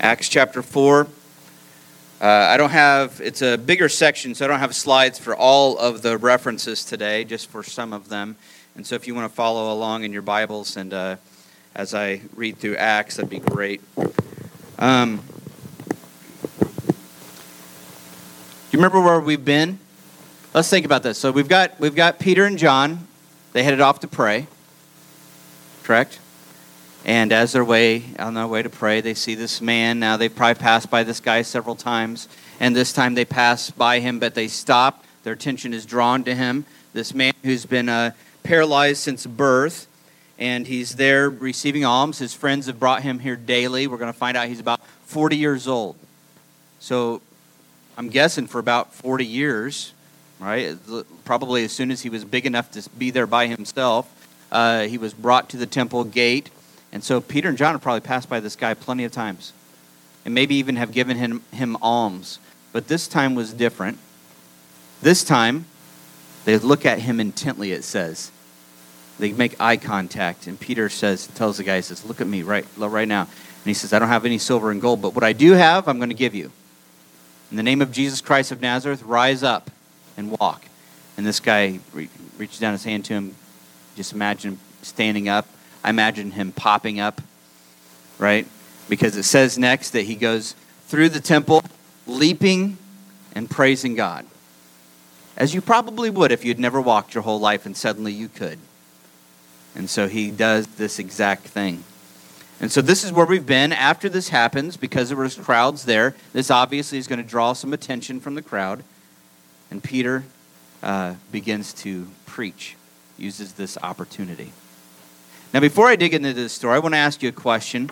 Acts chapter 4. Uh, I don't have, it's a bigger section, so I don't have slides for all of the references today, just for some of them. And so if you want to follow along in your Bibles and uh, as I read through Acts, that'd be great. Um, do you remember where we've been? Let's think about this. So we've got, we've got Peter and John. They headed off to pray, correct? And as they're way on their way to pray, they see this man. Now they've probably passed by this guy several times, and this time they pass by him, but they stop. Their attention is drawn to him. This man who's been uh, paralyzed since birth, and he's there receiving alms. His friends have brought him here daily. We're going to find out he's about 40 years old. So I'm guessing for about 40 years, right? Probably as soon as he was big enough to be there by himself, uh, he was brought to the temple gate and so Peter and John have probably passed by this guy plenty of times and maybe even have given him, him alms. But this time was different. This time, they look at him intently, it says. They make eye contact, and Peter says, tells the guy, he says, Look at me right, right now. And he says, I don't have any silver and gold, but what I do have, I'm going to give you. In the name of Jesus Christ of Nazareth, rise up and walk. And this guy re- reaches down his hand to him. Just imagine standing up I imagine him popping up, right? Because it says next that he goes through the temple, leaping and praising God. As you probably would if you'd never walked your whole life and suddenly you could. And so he does this exact thing. And so this is where we've been. After this happens, because there was crowds there, this obviously is going to draw some attention from the crowd. And Peter uh, begins to preach, uses this opportunity. Now, before I dig into this story, I want to ask you a question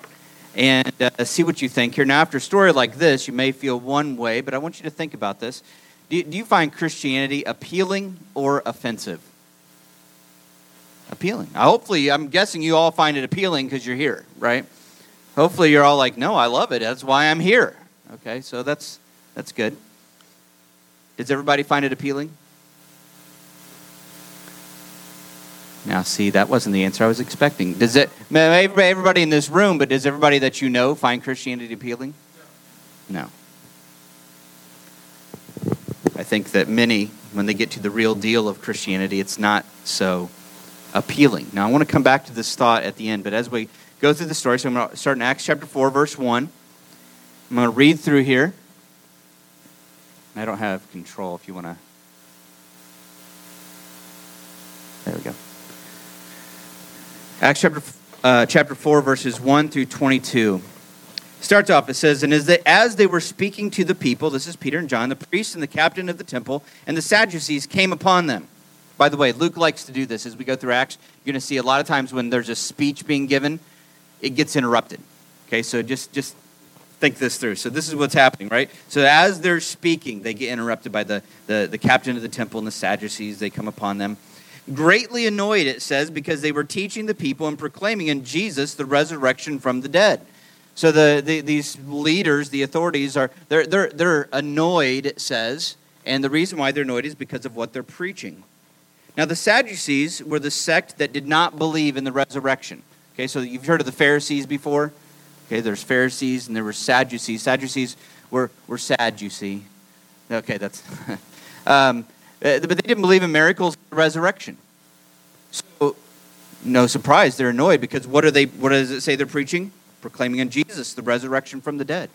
and uh, see what you think here. Now, after a story like this, you may feel one way, but I want you to think about this. Do you, do you find Christianity appealing or offensive? Appealing. hopefully, I'm guessing you all find it appealing because you're here, right? Hopefully, you're all like, no, I love it. That's why I'm here. Okay, so that's, that's good. Does everybody find it appealing? Now, see, that wasn't the answer I was expecting. Does it, everybody in this room, but does everybody that you know find Christianity appealing? No. I think that many, when they get to the real deal of Christianity, it's not so appealing. Now, I want to come back to this thought at the end, but as we go through the story, so I'm going to start in Acts chapter 4, verse 1. I'm going to read through here. I don't have control if you want to. There we go. Acts chapter, uh, chapter 4, verses 1 through 22. Starts off, it says, And as they, as they were speaking to the people, this is Peter and John, the priest and the captain of the temple, and the Sadducees came upon them. By the way, Luke likes to do this as we go through Acts. You're going to see a lot of times when there's a speech being given, it gets interrupted. Okay, so just, just think this through. So this is what's happening, right? So as they're speaking, they get interrupted by the, the, the captain of the temple and the Sadducees. They come upon them greatly annoyed, it says, because they were teaching the people and proclaiming in Jesus the resurrection from the dead. So the, the, these leaders, the authorities, are they're, they're, they're annoyed, it says, and the reason why they're annoyed is because of what they're preaching. Now, the Sadducees were the sect that did not believe in the resurrection. Okay, so you've heard of the Pharisees before. Okay, there's Pharisees and there were Sadducees. Sadducees were, were sad, you see. Okay, that's. um, uh, but they didn't believe in miracles resurrection. So, no surprise, they're annoyed because what, are they, what does it say they're preaching? Proclaiming in Jesus, the resurrection from the dead.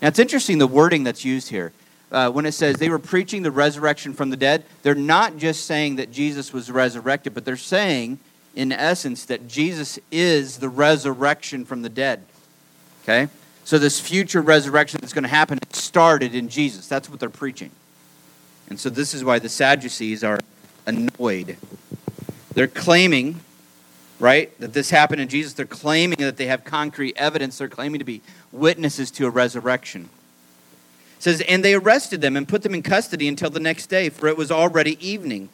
Now, it's interesting the wording that's used here. Uh, when it says they were preaching the resurrection from the dead, they're not just saying that Jesus was resurrected, but they're saying, in essence, that Jesus is the resurrection from the dead. Okay? So, this future resurrection that's going to happen started in Jesus. That's what they're preaching. And so this is why the Sadducees are annoyed. They're claiming, right, that this happened in Jesus. They're claiming that they have concrete evidence. They're claiming to be witnesses to a resurrection. It says, And they arrested them and put them in custody until the next day, for it was already evening.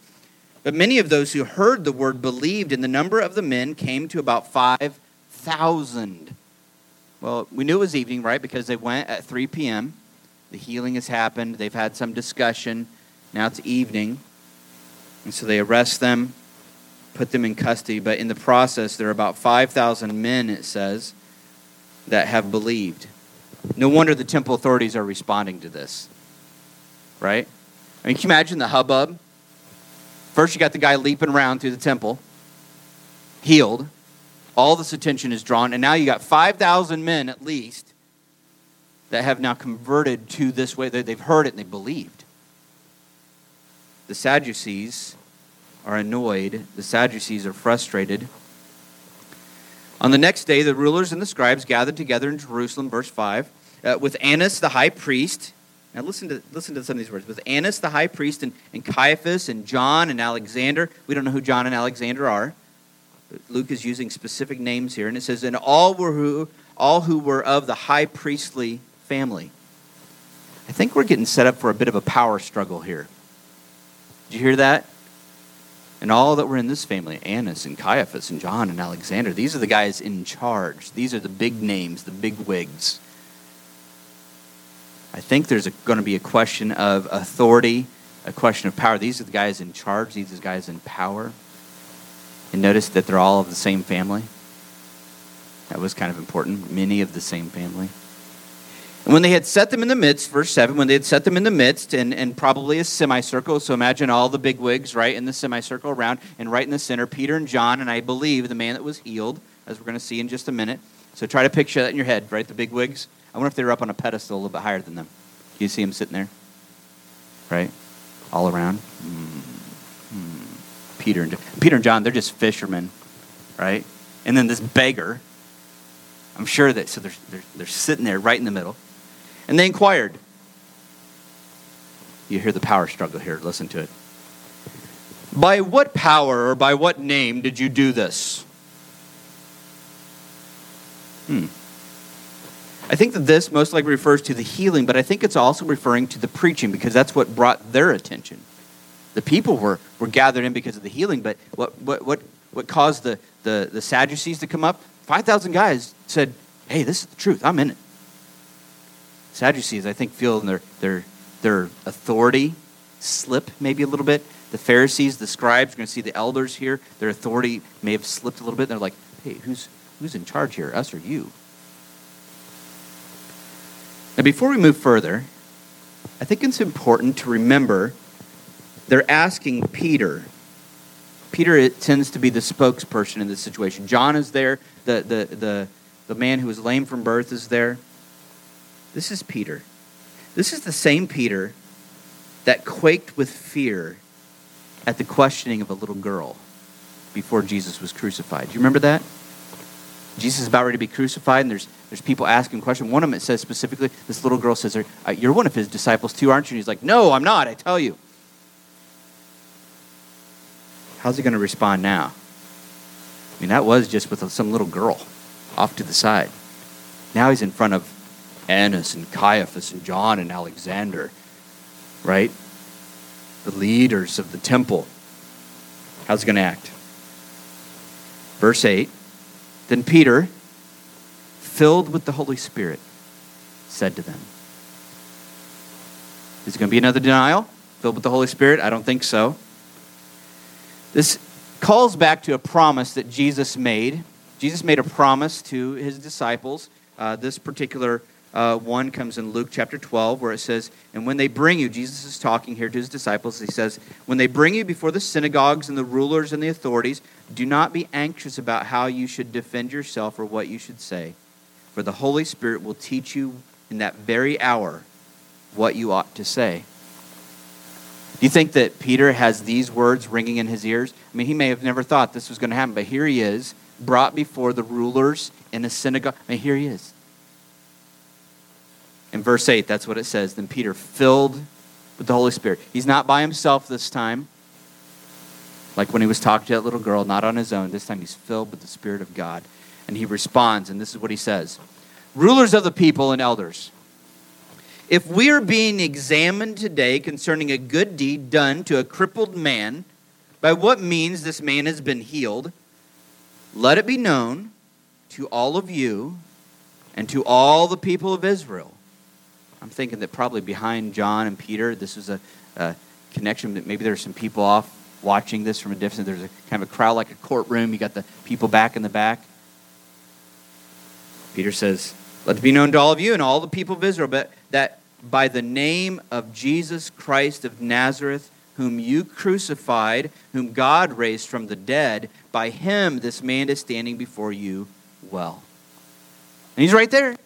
But many of those who heard the word believed, and the number of the men came to about 5,000. Well, we knew it was evening, right? Because they went at 3 p.m. The healing has happened. They've had some discussion. Now it's evening. And so they arrest them, put them in custody. But in the process, there are about 5,000 men, it says, that have believed. No wonder the temple authorities are responding to this. Right? I mean, can you imagine the hubbub? First, you got the guy leaping around through the temple, healed. All this attention is drawn, and now you got 5,000 men at least that have now converted to this way. They've heard it and they believed. The Sadducees are annoyed, the Sadducees are frustrated. On the next day, the rulers and the scribes gathered together in Jerusalem, verse 5, uh, with Annas the high priest. Now, listen to, listen to some of these words. With Annas the high priest, and, and Caiaphas, and John, and Alexander. We don't know who John and Alexander are. Luke is using specific names here. And it says, And all, were who, all who were of the high priestly family. I think we're getting set up for a bit of a power struggle here. Did you hear that? And all that were in this family, Annas and Caiaphas and John and Alexander, these are the guys in charge. These are the big names, the big wigs. I think there's going to be a question of authority, a question of power. These are the guys in charge, these are the guys in power. And notice that they're all of the same family. That was kind of important. Many of the same family. And when they had set them in the midst, verse 7, when they had set them in the midst and, and probably a semicircle, so imagine all the big wigs right in the semicircle around, and right in the center, Peter and John, and I believe the man that was healed, as we're going to see in just a minute. So try to picture that in your head, right? The big wigs. I wonder if they were up on a pedestal a little bit higher than them. Do you see them sitting there? Right? All around. Mm-hmm. Peter and Peter and John, they're just fishermen, right? And then this beggar, I'm sure that so they're, they're, they're sitting there right in the middle. And they inquired. You hear the power struggle here. Listen to it. By what power or by what name did you do this? Hmm. I think that this most likely refers to the healing, but I think it's also referring to the preaching because that's what brought their attention. The people were, were gathered in because of the healing, but what, what, what, what caused the, the, the Sadducees to come up? 5,000 guys said, Hey, this is the truth. I'm in it. Sadducees, I think, feel their, their, their authority slip maybe a little bit. The Pharisees, the scribes, we're going to see the elders here, their authority may have slipped a little bit. They're like, hey, who's, who's in charge here, us or you? Now, before we move further, I think it's important to remember they're asking Peter. Peter it tends to be the spokesperson in this situation. John is there, the, the, the, the man who was lame from birth is there. This is Peter. This is the same Peter that quaked with fear at the questioning of a little girl before Jesus was crucified. Do you remember that? Jesus is about ready to be crucified, and there's, there's people asking questions. One of them, it says specifically, this little girl says, uh, You're one of his disciples too, aren't you? And he's like, No, I'm not, I tell you. How's he going to respond now? I mean, that was just with some little girl off to the side. Now he's in front of Annas and Caiaphas and John and Alexander, right? The leaders of the temple. How's it going to act? Verse 8 Then Peter, filled with the Holy Spirit, said to them, Is it going to be another denial? Filled with the Holy Spirit? I don't think so. This calls back to a promise that Jesus made. Jesus made a promise to his disciples. Uh, this particular uh, one comes in Luke chapter 12, where it says, And when they bring you, Jesus is talking here to his disciples, he says, When they bring you before the synagogues and the rulers and the authorities, do not be anxious about how you should defend yourself or what you should say, for the Holy Spirit will teach you in that very hour what you ought to say. Do you think that Peter has these words ringing in his ears? I mean, he may have never thought this was going to happen, but here he is, brought before the rulers in a synagogue. I mean, here he is in verse 8, that's what it says. Then Peter, filled with the Holy Spirit. He's not by himself this time, like when he was talking to that little girl, not on his own. This time he's filled with the Spirit of God. And he responds, and this is what he says Rulers of the people and elders, if we are being examined today concerning a good deed done to a crippled man, by what means this man has been healed, let it be known to all of you and to all the people of Israel I'm thinking that probably behind John and Peter, this was a, a connection that maybe there's some people off watching this from a distance. There's a kind of a crowd like a courtroom. You got the people back in the back. Peter says, Let it be known to all of you and all the people of Israel but that by the name of Jesus Christ of Nazareth, whom you crucified, whom God raised from the dead, by him this man is standing before you well. And he's right there.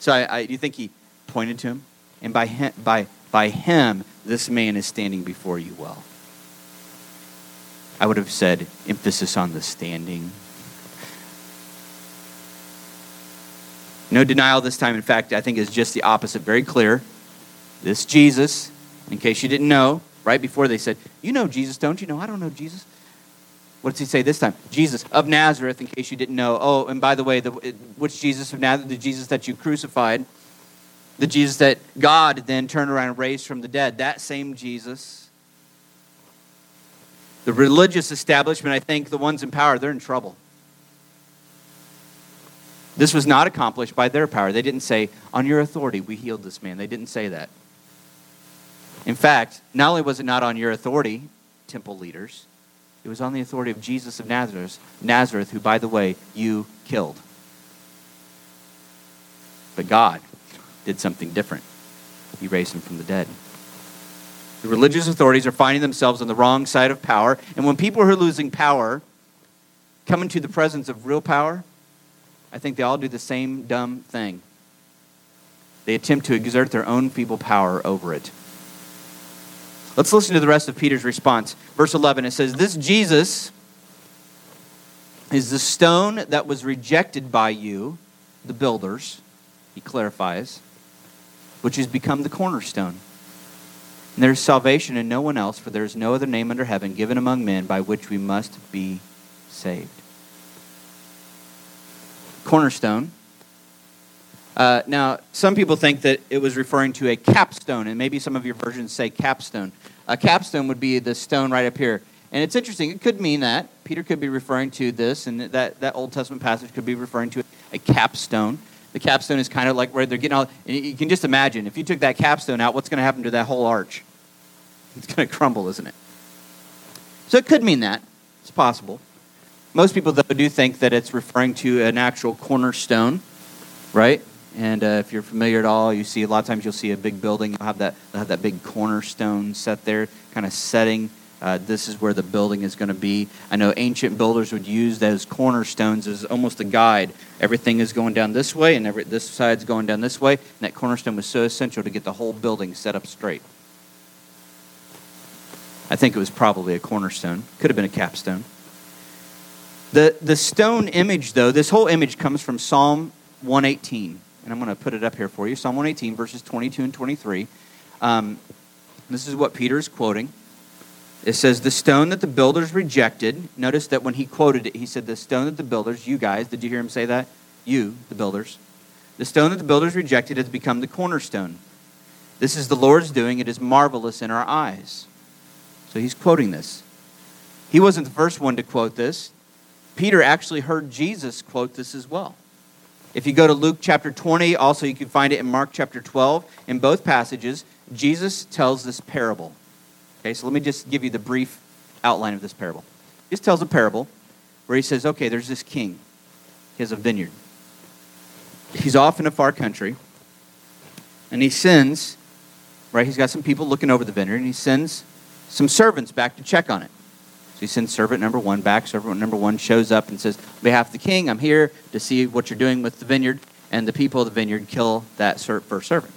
So I, I, you think he pointed to him? And by him, by, by him, this man is standing before you well. I would have said emphasis on the standing. No denial this time. In fact, I think is just the opposite. Very clear. This Jesus, in case you didn't know, right before they said, You know Jesus, don't you? know? I don't know Jesus. What does he say this time? Jesus of Nazareth, in case you didn't know. Oh, and by the way, the, which Jesus of Nazareth? The Jesus that you crucified. The Jesus that God then turned around and raised from the dead. That same Jesus. The religious establishment, I think, the ones in power, they're in trouble. This was not accomplished by their power. They didn't say, On your authority, we healed this man. They didn't say that. In fact, not only was it not on your authority, temple leaders, it was on the authority of Jesus of Nazareth, Nazareth, who, by the way, you killed. But God did something different. He raised him from the dead. The religious authorities are finding themselves on the wrong side of power, and when people who are losing power come into the presence of real power, I think they all do the same dumb thing. They attempt to exert their own feeble power over it. Let's listen to the rest of Peter's response. Verse 11 it says, This Jesus is the stone that was rejected by you, the builders, he clarifies, which has become the cornerstone. And there is salvation in no one else, for there is no other name under heaven given among men by which we must be saved. Cornerstone. Uh, now, some people think that it was referring to a capstone, and maybe some of your versions say capstone. A capstone would be the stone right up here. And it's interesting, it could mean that. Peter could be referring to this, and that, that Old Testament passage could be referring to a capstone. The capstone is kind of like where they're getting all. You can just imagine if you took that capstone out, what's going to happen to that whole arch? It's going to crumble, isn't it? So it could mean that. It's possible. Most people, though, do think that it's referring to an actual cornerstone, right? And uh, if you're familiar at all, you see a lot of times you'll see a big building. You'll have that, have that big cornerstone set there, kind of setting. Uh, this is where the building is going to be. I know ancient builders would use those cornerstones as almost a guide. Everything is going down this way, and every, this side's going down this way. And that cornerstone was so essential to get the whole building set up straight. I think it was probably a cornerstone. Could have been a capstone. The, the stone image, though, this whole image comes from Psalm 118. And I'm going to put it up here for you Psalm 118, verses 22 and 23. Um, this is what Peter is quoting. It says, The stone that the builders rejected. Notice that when he quoted it, he said, The stone that the builders, you guys, did you hear him say that? You, the builders. The stone that the builders rejected has become the cornerstone. This is the Lord's doing. It is marvelous in our eyes. So he's quoting this. He wasn't the first one to quote this. Peter actually heard Jesus quote this as well. If you go to Luke chapter 20, also you can find it in Mark chapter 12. In both passages, Jesus tells this parable. Okay, so let me just give you the brief outline of this parable. Just tells a parable where he says, okay, there's this king. He has a vineyard. He's off in a far country. And he sends, right, he's got some people looking over the vineyard, and he sends some servants back to check on it. So he sends servant number one back. Servant number one shows up and says, On behalf of the king, I'm here to see what you're doing with the vineyard. And the people of the vineyard kill that first servant.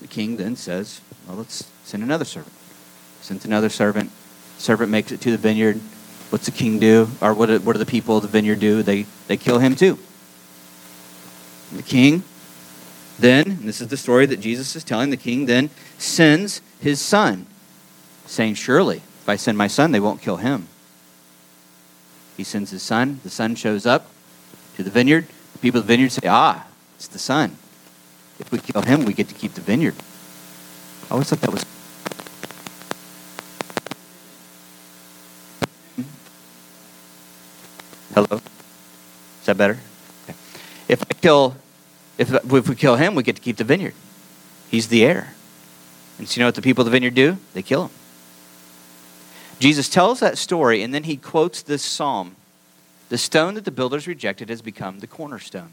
The king then says, Well, let's send another servant. Sends another servant. Servant makes it to the vineyard. What's the king do? Or what do, what do the people of the vineyard do? They, they kill him too. The king then, this is the story that Jesus is telling, the king then sends his son, saying, Surely if I send my son, they won't kill him. He sends his son. The son shows up to the vineyard. The people of the vineyard say, Ah, it's the son. If we kill him, we get to keep the vineyard. I always thought that was. Hello? Is that better? Okay. If I kill, if, if we kill him, we get to keep the vineyard. He's the heir. And so you know what the people of the vineyard do? They kill him. Jesus tells that story, and then he quotes this psalm The stone that the builders rejected has become the cornerstone.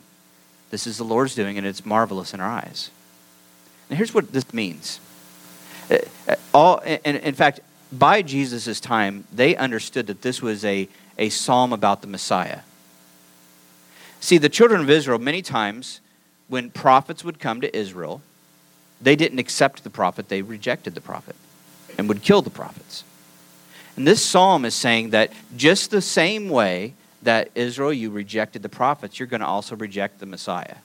This is the Lord's doing, and it's marvelous in our eyes. And here's what this means. Uh, uh, all, in, in fact, by Jesus' time, they understood that this was a, a psalm about the Messiah. See, the children of Israel, many times, when prophets would come to Israel, they didn't accept the prophet, they rejected the prophet and would kill the prophets. And this psalm is saying that just the same way that Israel, you rejected the prophets, you're going to also reject the Messiah.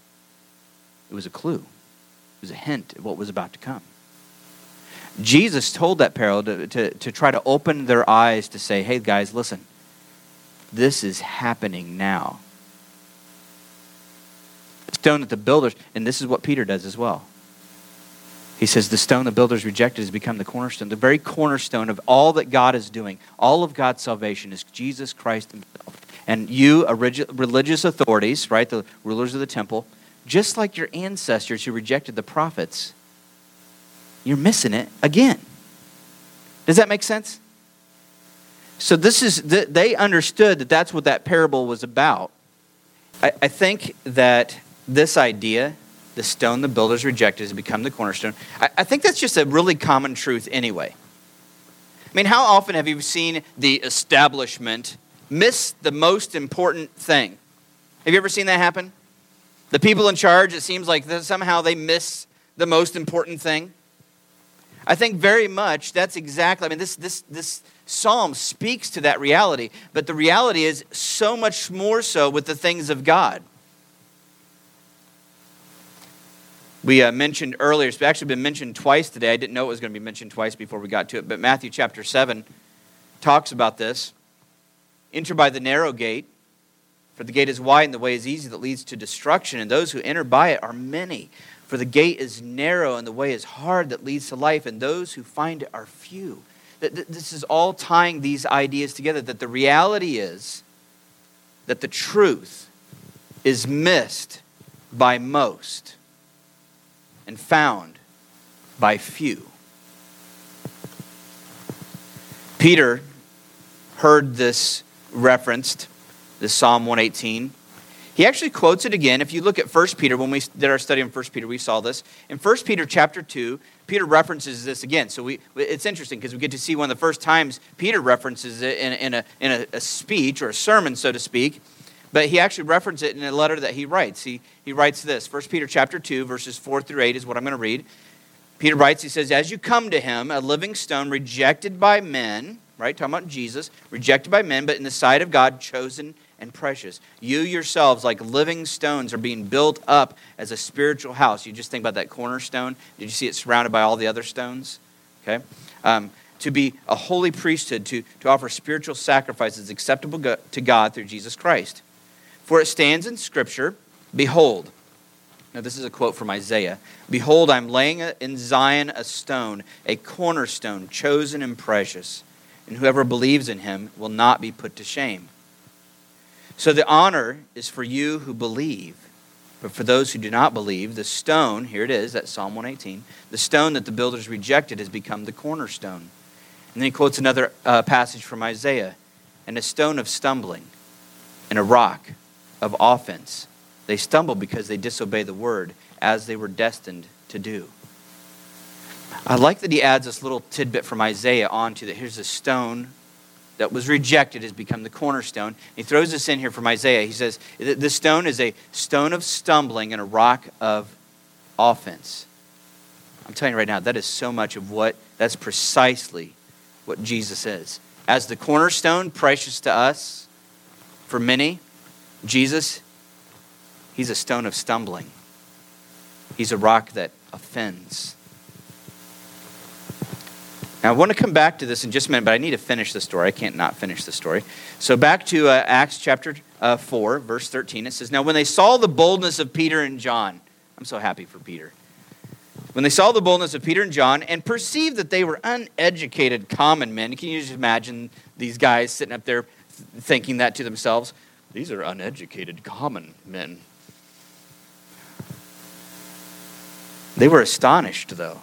It was a clue, it was a hint of what was about to come. Jesus told that parable to, to, to try to open their eyes to say, hey, guys, listen, this is happening now. The stone that the builders, and this is what Peter does as well. He says, The stone the builders rejected has become the cornerstone. The very cornerstone of all that God is doing, all of God's salvation is Jesus Christ Himself. And you, religious authorities, right, the rulers of the temple, just like your ancestors who rejected the prophets, you're missing it again. Does that make sense? So this is they understood that that's what that parable was about. I, think that this idea, the stone the builders rejected has become the cornerstone. I, I think that's just a really common truth anyway. I mean, how often have you seen the establishment miss the most important thing? Have you ever seen that happen? The people in charge, it seems like somehow they miss the most important thing. I think very much that's exactly, I mean, this, this, this psalm speaks to that reality, but the reality is so much more so with the things of God. We uh, mentioned earlier, it's actually been mentioned twice today. I didn't know it was going to be mentioned twice before we got to it, but Matthew chapter 7 talks about this. Enter by the narrow gate, for the gate is wide and the way is easy that leads to destruction, and those who enter by it are many. For the gate is narrow and the way is hard that leads to life, and those who find it are few. This is all tying these ideas together that the reality is that the truth is missed by most and found by few. Peter heard this referenced, this Psalm 118 he actually quotes it again. If you look at 1 Peter, when we did our study on 1 Peter, we saw this. In 1 Peter chapter 2, Peter references this again. So we, it's interesting because we get to see one of the first times Peter references it in, in, a, in a, a speech or a sermon, so to speak. But he actually references it in a letter that he writes. He, he writes this 1 Peter chapter 2, verses 4 through 8 is what I'm going to read. Peter writes, he says, As you come to him, a living stone rejected by men, right? Talking about Jesus, rejected by men, but in the sight of God, chosen and precious. You yourselves, like living stones, are being built up as a spiritual house. You just think about that cornerstone. Did you see it surrounded by all the other stones? Okay. Um, to be a holy priesthood, to, to offer spiritual sacrifices acceptable to God through Jesus Christ. For it stands in Scripture Behold, now this is a quote from Isaiah Behold, I'm laying in Zion a stone, a cornerstone, chosen and precious, and whoever believes in him will not be put to shame. So the honor is for you who believe. But for those who do not believe, the stone, here it is, that's Psalm 118, the stone that the builders rejected has become the cornerstone. And then he quotes another uh, passage from Isaiah and a stone of stumbling and a rock of offense. They stumble because they disobey the word as they were destined to do. I like that he adds this little tidbit from Isaiah onto that. Here's a stone that was rejected has become the cornerstone. He throws this in here from Isaiah. He says, The stone is a stone of stumbling and a rock of offense. I'm telling you right now, that is so much of what, that's precisely what Jesus is. As the cornerstone, precious to us, for many, Jesus, he's a stone of stumbling. He's a rock that offends. Now, I want to come back to this in just a minute, but I need to finish the story. I can't not finish the story. So, back to uh, Acts chapter uh, 4, verse 13. It says, Now, when they saw the boldness of Peter and John, I'm so happy for Peter. When they saw the boldness of Peter and John and perceived that they were uneducated common men, can you just imagine these guys sitting up there thinking that to themselves? These are uneducated common men. They were astonished, though.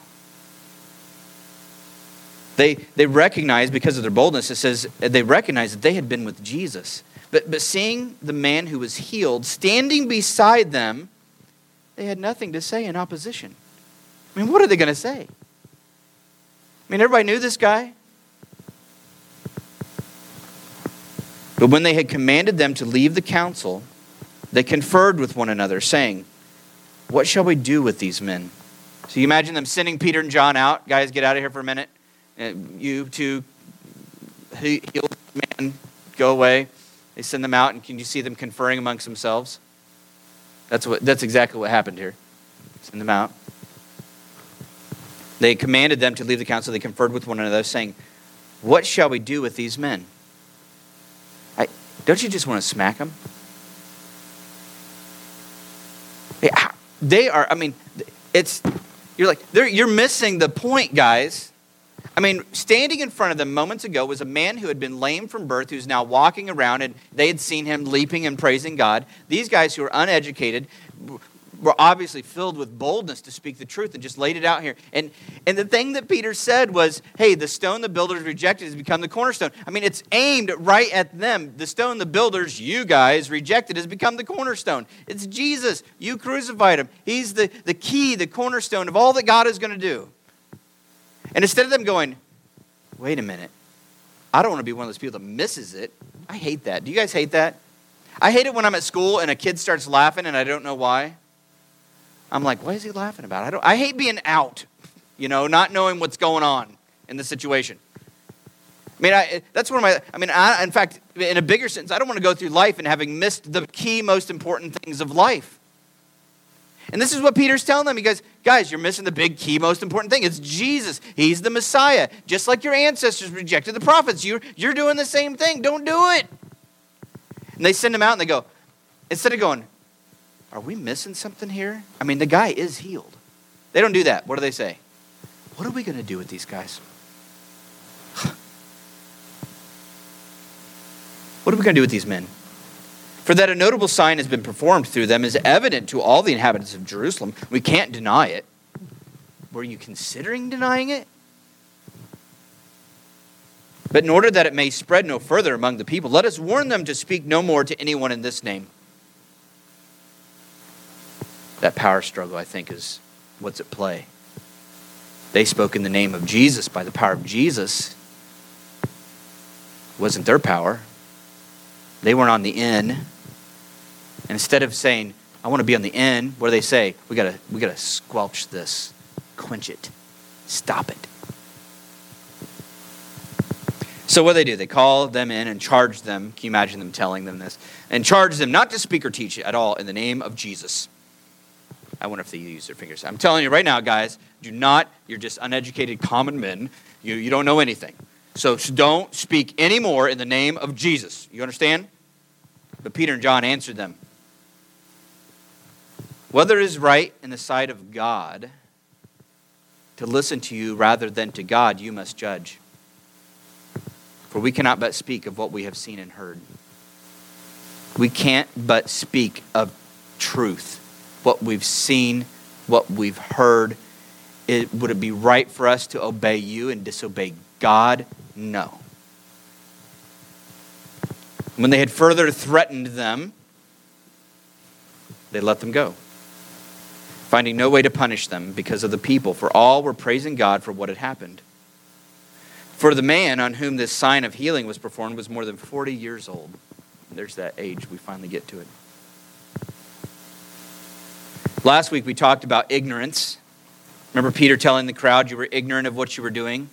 They, they recognize, because of their boldness, it says they recognize that they had been with Jesus. But, but seeing the man who was healed standing beside them, they had nothing to say in opposition. I mean, what are they going to say? I mean, everybody knew this guy. But when they had commanded them to leave the council, they conferred with one another, saying, What shall we do with these men? So you imagine them sending Peter and John out. Guys, get out of here for a minute. Uh, you two, healed man, go away. They send them out, and can you see them conferring amongst themselves? That's, what, that's exactly what happened here. Send them out. They commanded them to leave the council. They conferred with one another, saying, What shall we do with these men? I, don't you just want to smack them? They are, I mean, it's, you're like, you're missing the point, guys. I mean, standing in front of them moments ago was a man who had been lame from birth, who's now walking around, and they had seen him leaping and praising God. These guys who are uneducated were obviously filled with boldness to speak the truth and just laid it out here. And, and the thing that Peter said was, hey, the stone the builders rejected has become the cornerstone. I mean, it's aimed right at them. The stone the builders, you guys, rejected has become the cornerstone. It's Jesus. You crucified him. He's the, the key, the cornerstone of all that God is going to do. And instead of them going, wait a minute, I don't want to be one of those people that misses it. I hate that. Do you guys hate that? I hate it when I'm at school and a kid starts laughing and I don't know why. I'm like, what is he laughing about? I, don't, I hate being out, you know, not knowing what's going on in the situation. I mean, I, that's one of my, I mean, I, in fact, in a bigger sense, I don't want to go through life and having missed the key, most important things of life. And this is what Peter's telling them. He goes, Guys, you're missing the big key, most important thing. It's Jesus. He's the Messiah. Just like your ancestors rejected the prophets, you're, you're doing the same thing. Don't do it. And they send him out and they go, instead of going, are we missing something here? I mean, the guy is healed. They don't do that. What do they say? What are we going to do with these guys? what are we going to do with these men? For that a notable sign has been performed through them is evident to all the inhabitants of Jerusalem. We can't deny it. Were you considering denying it? But in order that it may spread no further among the people, let us warn them to speak no more to anyone in this name that power struggle, I think, is what's at play. They spoke in the name of Jesus by the power of Jesus. It wasn't their power. They weren't on the in. And instead of saying, I want to be on the end, what do they say? We gotta we gotta squelch this, quench it, stop it. So what do they do? They call them in and charge them. Can you imagine them telling them this? And charge them not to speak or teach at all in the name of Jesus. I wonder if they use their fingers. I'm telling you right now, guys, do not, you're just uneducated common men. You, you don't know anything. So don't speak anymore in the name of Jesus. You understand? But Peter and John answered them Whether it is right in the sight of God to listen to you rather than to God, you must judge. For we cannot but speak of what we have seen and heard. We can't but speak of truth what we've seen, what we've heard. It, would it be right for us to obey you and disobey God? No. When they had further threatened them, they let them go, finding no way to punish them because of the people, for all were praising God for what had happened. For the man on whom this sign of healing was performed was more than 40 years old. There's that age, we finally get to it. Last week we talked about ignorance. Remember Peter telling the crowd you were ignorant of what you were doing?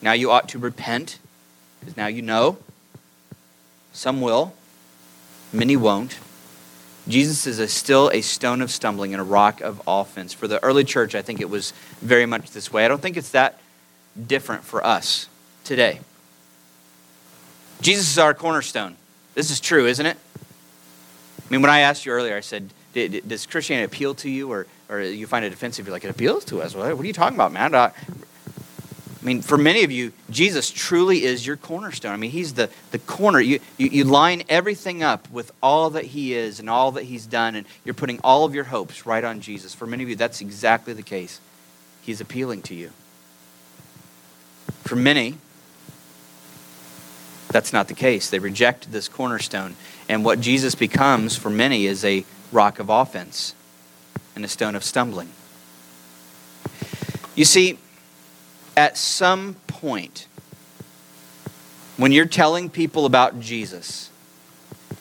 Now you ought to repent, because now you know. Some will, many won't. Jesus is a, still a stone of stumbling and a rock of offense. For the early church, I think it was very much this way. I don't think it's that different for us today. Jesus is our cornerstone. This is true, isn't it? I mean, when I asked you earlier, I said, does Christianity appeal to you, or, or you find it offensive? You're like, it appeals to us. What are you talking about, man? I mean, for many of you, Jesus truly is your cornerstone. I mean, he's the, the corner. You, you, you line everything up with all that he is and all that he's done, and you're putting all of your hopes right on Jesus. For many of you, that's exactly the case. He's appealing to you. For many, that's not the case. They reject this cornerstone. And what Jesus becomes for many is a rock of offense. and a stone of stumbling. You see, at some point, when you're telling people about Jesus,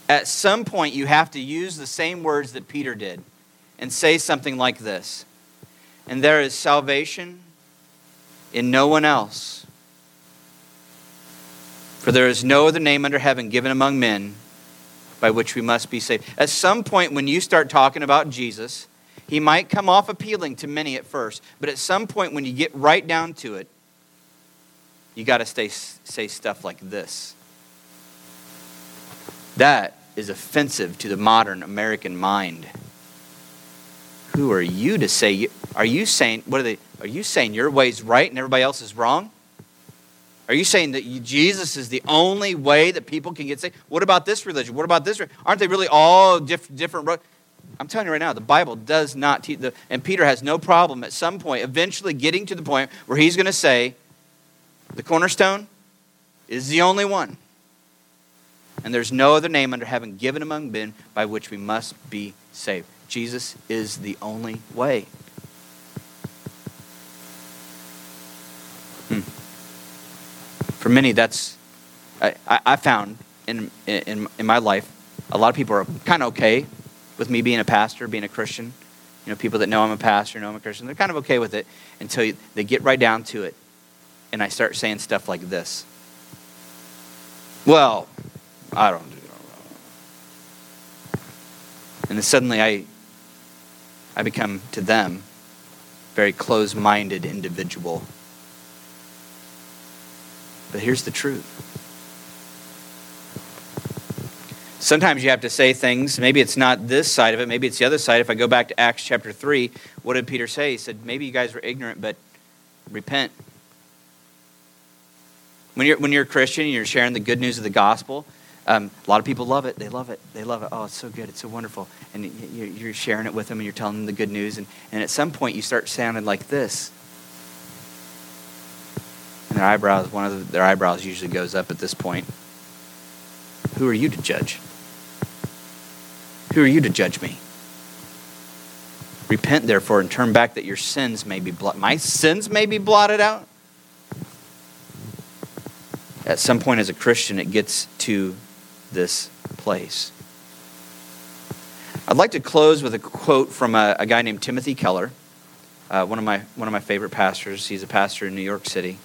at some point you have to use the same words that Peter did and say something like this And there is salvation in no one else. For there is no other name under heaven given among men by which we must be saved. At some point, when you start talking about Jesus, he might come off appealing to many at first, but at some point, when you get right down to it, you got to say stuff like this. That is offensive to the modern American mind. Who are you to say? Are you saying what are they? Are you saying your way's right and everybody else is wrong? Are you saying that Jesus is the only way that people can get saved? What about this religion? What about this? Aren't they really all diff- different? I'm telling you right now, the Bible does not teach. The, and Peter has no problem at some point, eventually getting to the point where he's going to say, the cornerstone is the only one. And there's no other name under heaven given among men by which we must be saved. Jesus is the only way. Hmm. for many, that's, I, I found in, in, in my life, a lot of people are kind of okay with me being a pastor, being a Christian. You know, people that know I'm a pastor, know I'm a Christian, they're kind of okay with it until you, they get right down to it. And I start saying stuff like this. Well, I don't do And then suddenly I, I become to them very close-minded individual but here's the truth. Sometimes you have to say things. Maybe it's not this side of it. Maybe it's the other side. If I go back to Acts chapter 3, what did Peter say? He said, Maybe you guys were ignorant, but repent. When you're, when you're a Christian and you're sharing the good news of the gospel, um, a lot of people love it. They love it. They love it. Oh, it's so good. It's so wonderful. And you're sharing it with them and you're telling them the good news. And, and at some point, you start sounding like this and their eyebrows, one of the, their eyebrows usually goes up at this point. Who are you to judge? Who are you to judge me? Repent, therefore, and turn back that your sins may be blotted. My sins may be blotted out. At some point, as a Christian, it gets to this place. I'd like to close with a quote from a, a guy named Timothy Keller, uh, one, of my, one of my favorite pastors. He's a pastor in New York City.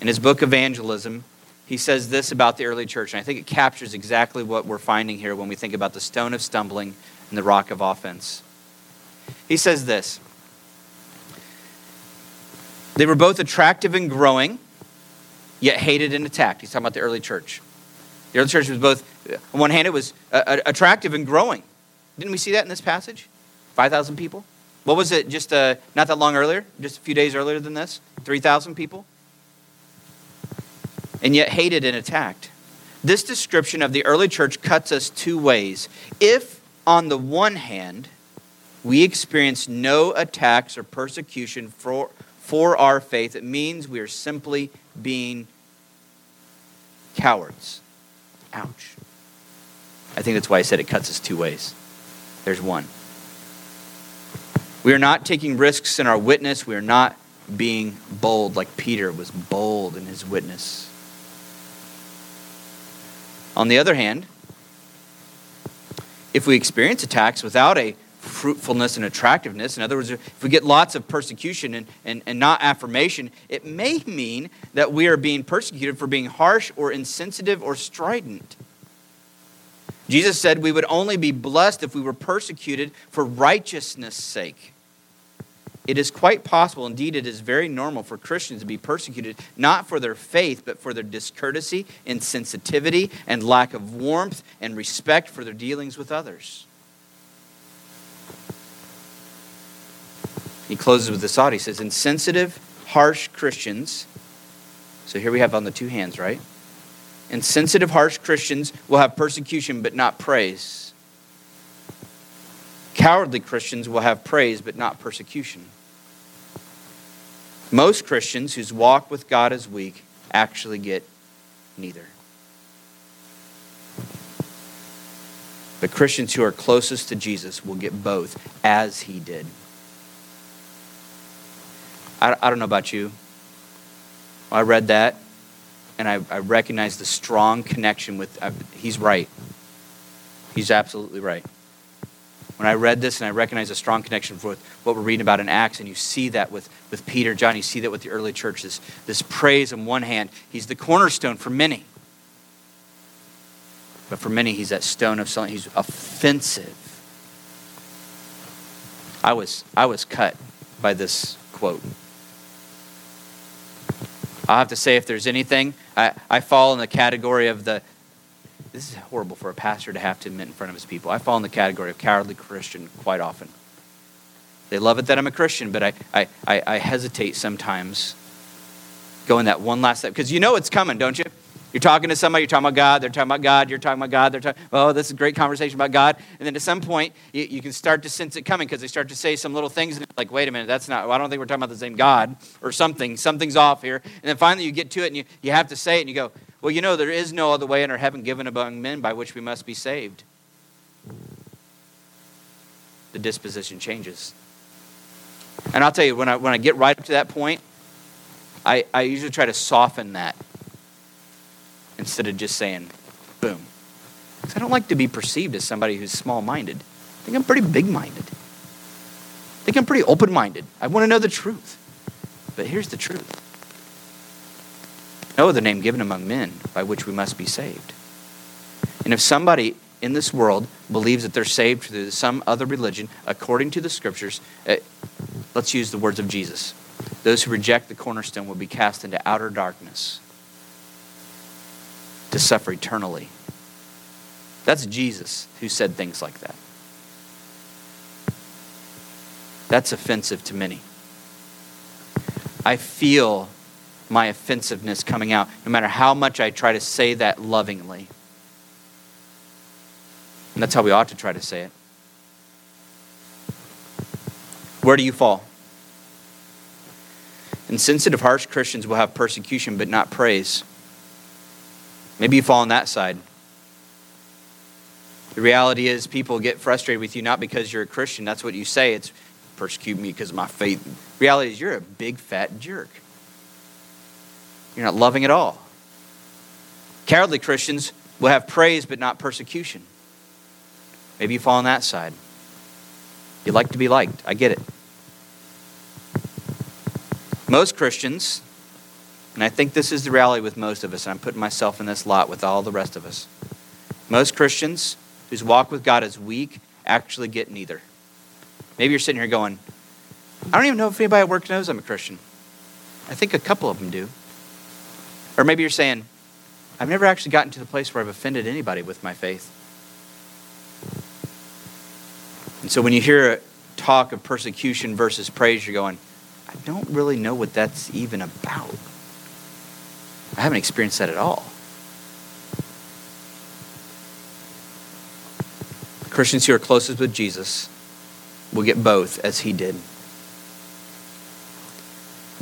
In his book, Evangelism, he says this about the early church, and I think it captures exactly what we're finding here when we think about the stone of stumbling and the rock of offense. He says this They were both attractive and growing, yet hated and attacked. He's talking about the early church. The early church was both, on one hand, it was uh, uh, attractive and growing. Didn't we see that in this passage? 5,000 people? What was it just uh, not that long earlier? Just a few days earlier than this? 3,000 people? And yet hated and attacked. This description of the early church cuts us two ways. If, on the one hand, we experience no attacks or persecution for, for our faith, it means we are simply being cowards. Ouch. I think that's why I said it cuts us two ways. There's one. We are not taking risks in our witness. We are not being bold like Peter was bold in his witness. On the other hand, if we experience attacks without a fruitfulness and attractiveness, in other words, if we get lots of persecution and, and, and not affirmation, it may mean that we are being persecuted for being harsh or insensitive or strident. Jesus said we would only be blessed if we were persecuted for righteousness' sake. It is quite possible, indeed, it is very normal for Christians to be persecuted not for their faith, but for their discourtesy, insensitivity, and lack of warmth and respect for their dealings with others. He closes with this thought. He says, Insensitive, harsh Christians. So here we have on the two hands, right? Insensitive, harsh Christians will have persecution but not praise. Cowardly Christians will have praise but not persecution. Most Christians whose walk with God is weak actually get neither. But Christians who are closest to Jesus will get both as he did. I, I don't know about you. I read that and I, I recognize the strong connection with, I, he's right. He's absolutely right. When I read this and I recognize a strong connection with what we're reading about in Acts, and you see that with, with Peter, John, you see that with the early churches. This praise on one hand, he's the cornerstone for many. But for many, he's that stone of something. He's offensive. I was, I was cut by this quote. I'll have to say, if there's anything, I, I fall in the category of the, this is horrible for a pastor to have to admit in front of his people. I fall in the category of cowardly Christian quite often. They love it that I'm a Christian, but I, I, I, I hesitate sometimes going that one last step. Because you know it's coming, don't you? You're talking to somebody, you're talking about God, they're talking about God, you're talking about God, they're talking, oh, this is a great conversation about God. And then at some point, you, you can start to sense it coming because they start to say some little things, and like, wait a minute, that's not, well, I don't think we're talking about the same God or something. Something's off here. And then finally you get to it and you, you have to say it, and you go, well, you know, there is no other way under heaven given among men by which we must be saved. The disposition changes. And I'll tell you, when I, when I get right up to that point, I, I usually try to soften that instead of just saying, boom. Because I don't like to be perceived as somebody who's small minded. I think I'm pretty big minded. I think I'm pretty open minded. I want to know the truth. But here's the truth no other name given among men by which we must be saved. And if somebody in this world believes that they're saved through some other religion, according to the scriptures, uh, let's use the words of Jesus. Those who reject the cornerstone will be cast into outer darkness to suffer eternally. That's Jesus who said things like that. That's offensive to many. I feel my offensiveness coming out, no matter how much I try to say that lovingly. And that's how we ought to try to say it. Where do you fall? Insensitive, harsh Christians will have persecution but not praise. Maybe you fall on that side. The reality is, people get frustrated with you not because you're a Christian. That's what you say. It's persecute me because of my faith. Reality is, you're a big fat jerk. You're not loving at all. Cowardly Christians will have praise but not persecution. Maybe you fall on that side. You like to be liked. I get it. Most Christians and I think this is the reality with most of us, and I'm putting myself in this lot with all the rest of us. Most Christians whose walk with God is weak actually get neither. Maybe you're sitting here going, I don't even know if anybody at work knows I'm a Christian. I think a couple of them do. Or maybe you're saying, I've never actually gotten to the place where I've offended anybody with my faith. And so when you hear talk of persecution versus praise, you're going, I don't really know what that's even about. I haven't experienced that at all. Christians who are closest with Jesus will get both as he did.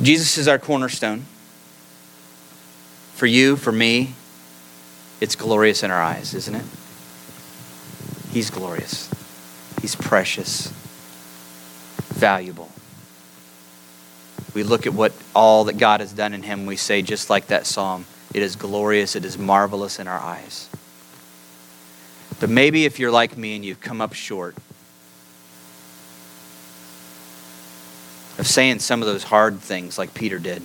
Jesus is our cornerstone. For you, for me, it's glorious in our eyes, isn't it? He's glorious. He's precious, valuable we look at what all that God has done in him, we say, just like that psalm, it is glorious, it is marvelous in our eyes. But maybe if you're like me and you've come up short of saying some of those hard things like Peter did,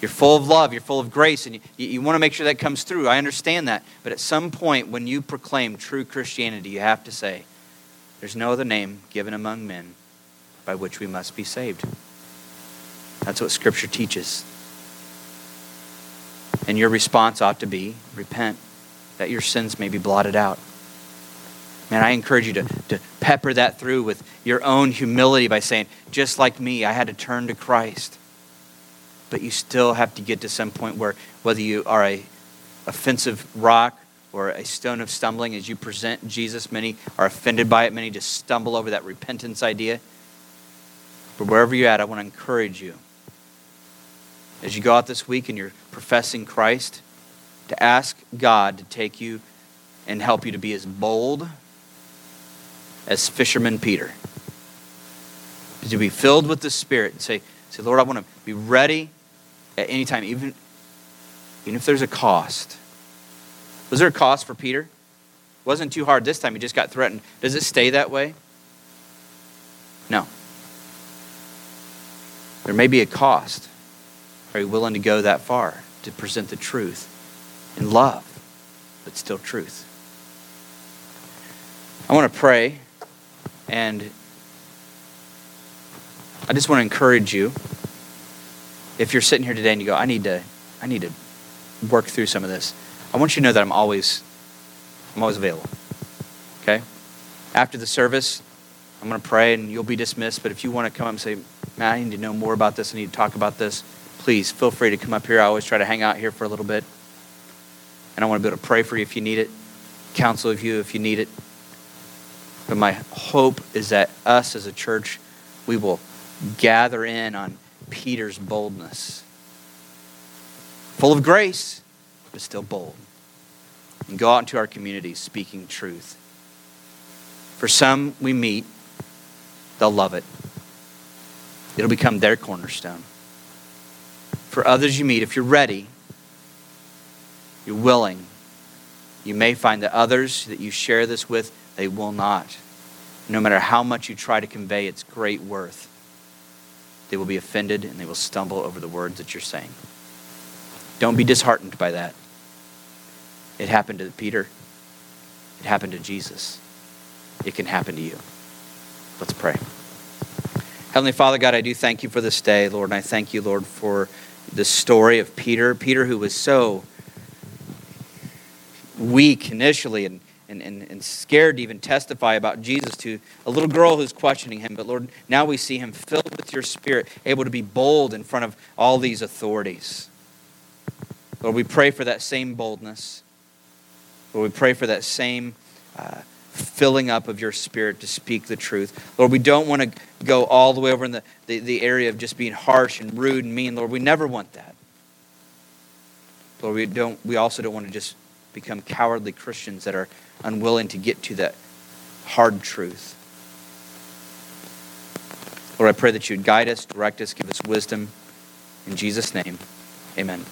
you're full of love, you're full of grace, and you, you want to make sure that comes through. I understand that. But at some point, when you proclaim true Christianity, you have to say, There's no other name given among men by which we must be saved. That's what Scripture teaches. And your response ought to be repent, that your sins may be blotted out. Man, I encourage you to, to pepper that through with your own humility by saying, just like me, I had to turn to Christ. But you still have to get to some point where whether you are a offensive rock or a stone of stumbling as you present Jesus, many are offended by it, many just stumble over that repentance idea. But wherever you're at, I want to encourage you as you go out this week and you're professing Christ, to ask God to take you and help you to be as bold as fisherman Peter. To be filled with the Spirit and say, Say, Lord, I want to be ready at any time, even, even if there's a cost. Was there a cost for Peter? It wasn't too hard this time. He just got threatened. Does it stay that way? No. There may be a cost. Are you willing to go that far to present the truth in love, but still truth? I want to pray, and I just want to encourage you. If you're sitting here today and you go, I need to, I need to work through some of this. I want you to know that I'm always, I'm always available. Okay. After the service, I'm going to pray and you'll be dismissed. But if you want to come up and say, man, I need to know more about this, I need to talk about this, please feel free to come up here. I always try to hang out here for a little bit. And I want to be able to pray for you if you need it, counsel of you if you need it. But my hope is that us as a church, we will gather in on Peter's boldness. Full of grace, but still bold. And go out into our communities speaking truth. For some we meet, they'll love it. It'll become their cornerstone. For others you meet, if you're ready, you're willing, you may find that others that you share this with, they will not. No matter how much you try to convey its great worth, they will be offended and they will stumble over the words that you're saying. Don't be disheartened by that. It happened to Peter. It happened to Jesus. It can happen to you. Let's pray. Heavenly Father, God, I do thank you for this day, Lord, and I thank you, Lord, for the story of Peter. Peter, who was so weak initially and, and, and, and scared to even testify about Jesus to a little girl who's questioning him. But Lord, now we see him filled with your spirit, able to be bold in front of all these authorities. Lord, we pray for that same boldness. Lord, we pray for that same uh, filling up of your spirit to speak the truth. Lord, we don't want to go all the way over in the, the, the area of just being harsh and rude and mean. Lord, we never want that. Lord, we, don't, we also don't want to just become cowardly Christians that are unwilling to get to that hard truth. Lord, I pray that you'd guide us, direct us, give us wisdom. In Jesus' name, amen.